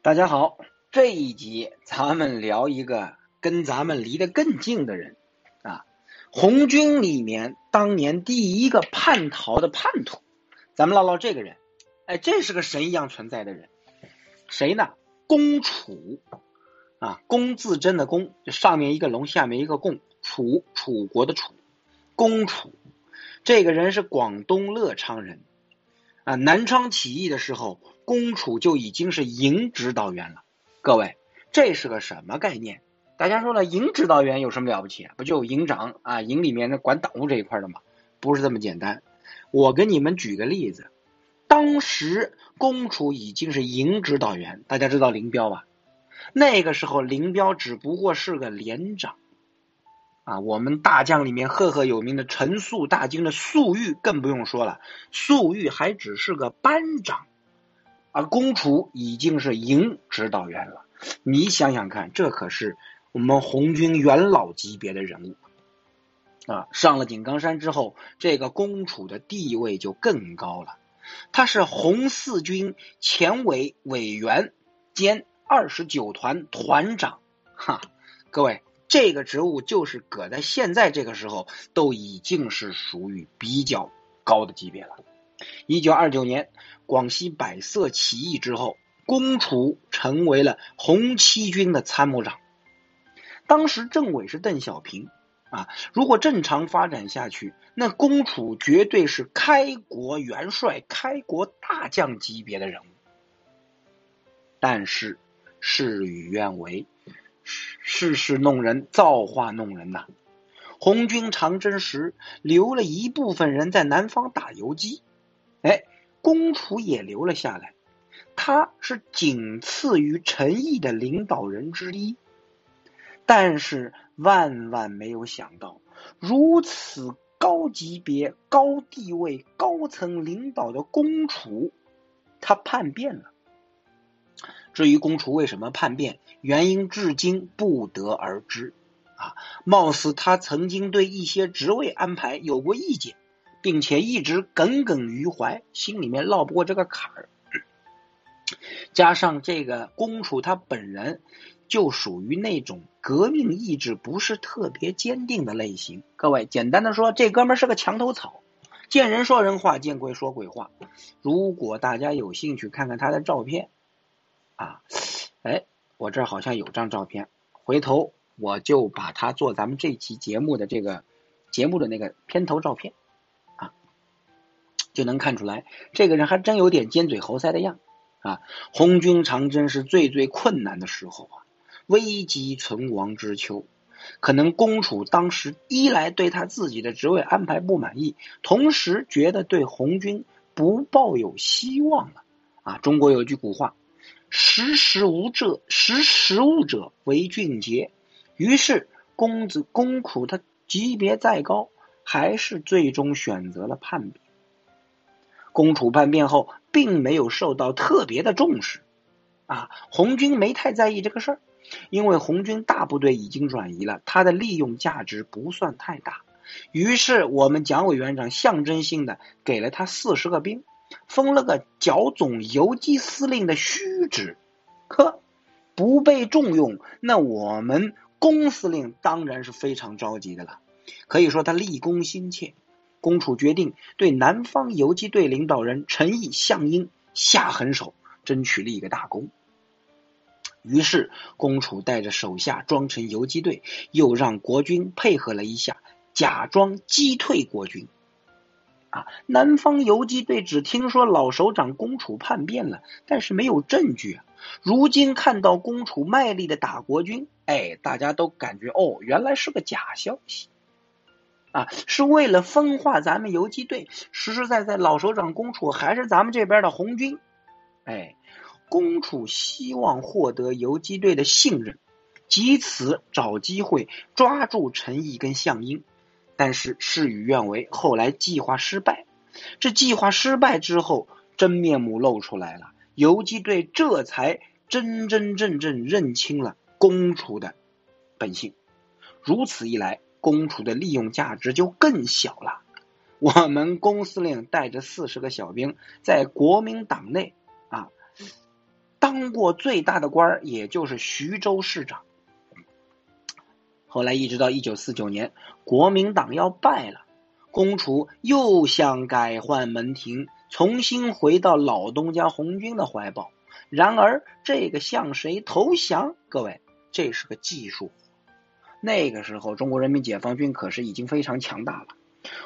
大家好，这一集咱们聊一个跟咱们离得更近的人啊，红军里面当年第一个叛逃的叛徒，咱们唠唠这个人。哎，这是个神一样存在的人，谁呢？公楚啊，公自珍的公，就上面一个龙，下面一个共，楚楚国的楚，公楚。这个人是广东乐昌人啊，南昌起义的时候。公楚就已经是营指导员了，各位，这是个什么概念？大家说了，营指导员有什么了不起？不就营长啊？营里面的管党务这一块的吗？不是这么简单。我给你们举个例子，当时公楚已经是营指导员，大家知道林彪吧？那个时候林彪只不过是个连长啊。我们大将里面赫赫有名的陈粟大军的粟裕更不用说了，粟裕还只是个班长。而公楚已经是营指导员了，你想想看，这可是我们红军元老级别的人物啊！上了井冈山之后，这个公楚的地位就更高了。他是红四军前委委员兼二十九团团长，哈，各位，这个职务就是搁在现在这个时候，都已经是属于比较高的级别了。一九二九年。广西百色起义之后，公楚成为了红七军的参谋长。当时政委是邓小平啊。如果正常发展下去，那公楚绝对是开国元帅、开国大将级别的人物。但是事与愿违，世事弄人，造化弄人呐。红军长征时留了一部分人在南方打游击，哎。公楚也留了下来，他是仅次于陈毅的领导人之一。但是万万没有想到，如此高级别、高地位、高层领导的公楚，他叛变了。至于公楚为什么叛变，原因至今不得而知。啊，貌似他曾经对一些职位安排有过意见。并且一直耿耿于怀，心里面绕不过这个坎儿。加上这个公楚他本人就属于那种革命意志不是特别坚定的类型。各位，简单的说，这哥们是个墙头草，见人说人话，见鬼说鬼话。如果大家有兴趣看看他的照片，啊，哎，我这好像有张照片，回头我就把他做咱们这期节目的这个节目的那个片头照片啊。就能看出来，这个人还真有点尖嘴猴腮的样啊！红军长征是最最困难的时候啊，危急存亡之秋。可能公楚当时一来对他自己的职位安排不满意，同时觉得对红军不抱有希望了啊！中国有句古话：“识时务者，识时务者为俊杰。”于是公子公楚他级别再高，还是最终选择了叛变。公楚叛变后，并没有受到特别的重视，啊，红军没太在意这个事儿，因为红军大部队已经转移了，他的利用价值不算太大。于是，我们蒋委员长象征性的给了他四十个兵，封了个剿总游击司令的虚职。可不被重用，那我们公司令当然是非常着急的了。可以说，他立功心切。公楚决定对南方游击队领导人陈毅、项英下狠手，争取立一个大功。于是，公楚带着手下装成游击队，又让国军配合了一下，假装击退国军。啊，南方游击队只听说老首长公楚叛变了，但是没有证据啊。如今看到公楚卖力的打国军，哎，大家都感觉哦，原来是个假消息。啊，是为了分化咱们游击队，实实在在老首长公楚还是咱们这边的红军，哎，公楚希望获得游击队的信任，借此找机会抓住陈毅跟项英，但是事与愿违，后来计划失败。这计划失败之后，真面目露出来了，游击队这才真真正正认清了公楚的本性。如此一来。公楚的利用价值就更小了。我们公司令带着四十个小兵，在国民党内啊，当过最大的官，也就是徐州市长。后来一直到一九四九年，国民党要败了，公楚又想改换门庭，重新回到老东家红军的怀抱。然而，这个向谁投降？各位，这是个技术。那个时候，中国人民解放军可是已经非常强大了。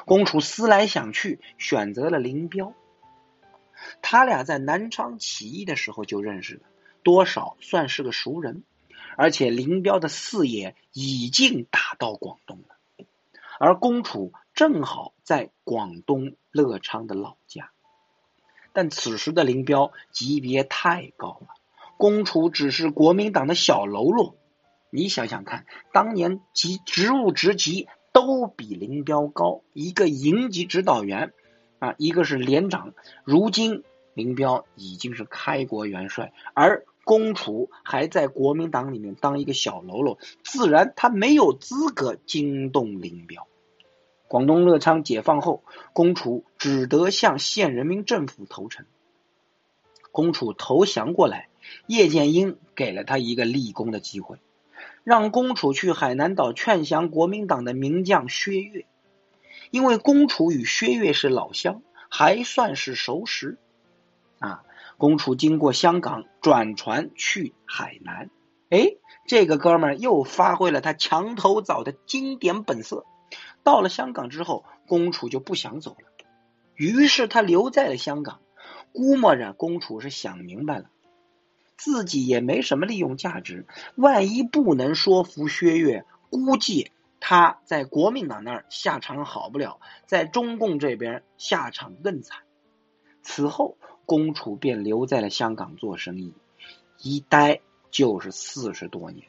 公楚思来想去，选择了林彪。他俩在南昌起义的时候就认识了，多少算是个熟人。而且林彪的四野已经打到广东了，而公楚正好在广东乐昌的老家。但此时的林彪级别太高了，公楚只是国民党的小喽啰。你想想看，当年级职务职级都比林彪高，一个营级指导员啊，一个是连长。如今林彪已经是开国元帅，而。公楚还在国民党里面当一个小喽啰，自然他没有资格惊动林彪。广东乐昌解放后，公楚只得向县人民政府投诚。公楚投降过来，叶剑英给了他一个立功的机会，让公楚去海南岛劝降国民党的名将薛岳。因为公楚与薛岳是老乡，还算是熟识啊。公楚经过香港转船去海南，哎，这个哥们儿又发挥了他墙头草的经典本色。到了香港之后，公楚就不想走了，于是他留在了香港。估摸着公楚是想明白了，自己也没什么利用价值，万一不能说服薛岳，估计他在国民党那儿下场好不了，在中共这边下场更惨。此后。公楚便留在了香港做生意，一待就是四十多年，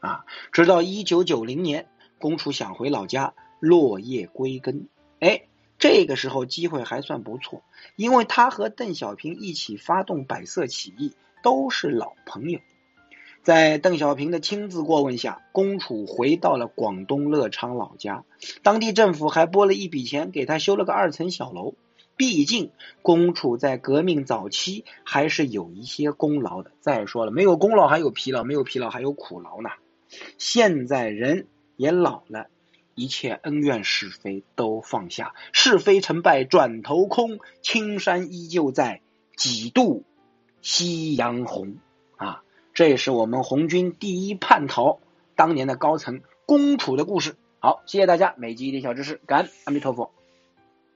啊，直到一九九零年，公楚想回老家落叶归根。哎，这个时候机会还算不错，因为他和邓小平一起发动百色起义，都是老朋友。在邓小平的亲自过问下，公楚回到了广东乐昌老家，当地政府还拨了一笔钱给他修了个二层小楼。毕竟，公楚在革命早期还是有一些功劳的。再说了，没有功劳还有疲劳，没有疲劳还有苦劳呢。现在人也老了，一切恩怨是非都放下，是非成败转头空，青山依旧在，几度夕阳红。啊，这也是我们红军第一叛逃当年的高层公楚的故事。好，谢谢大家，每集一点小知识，感恩阿弥陀佛。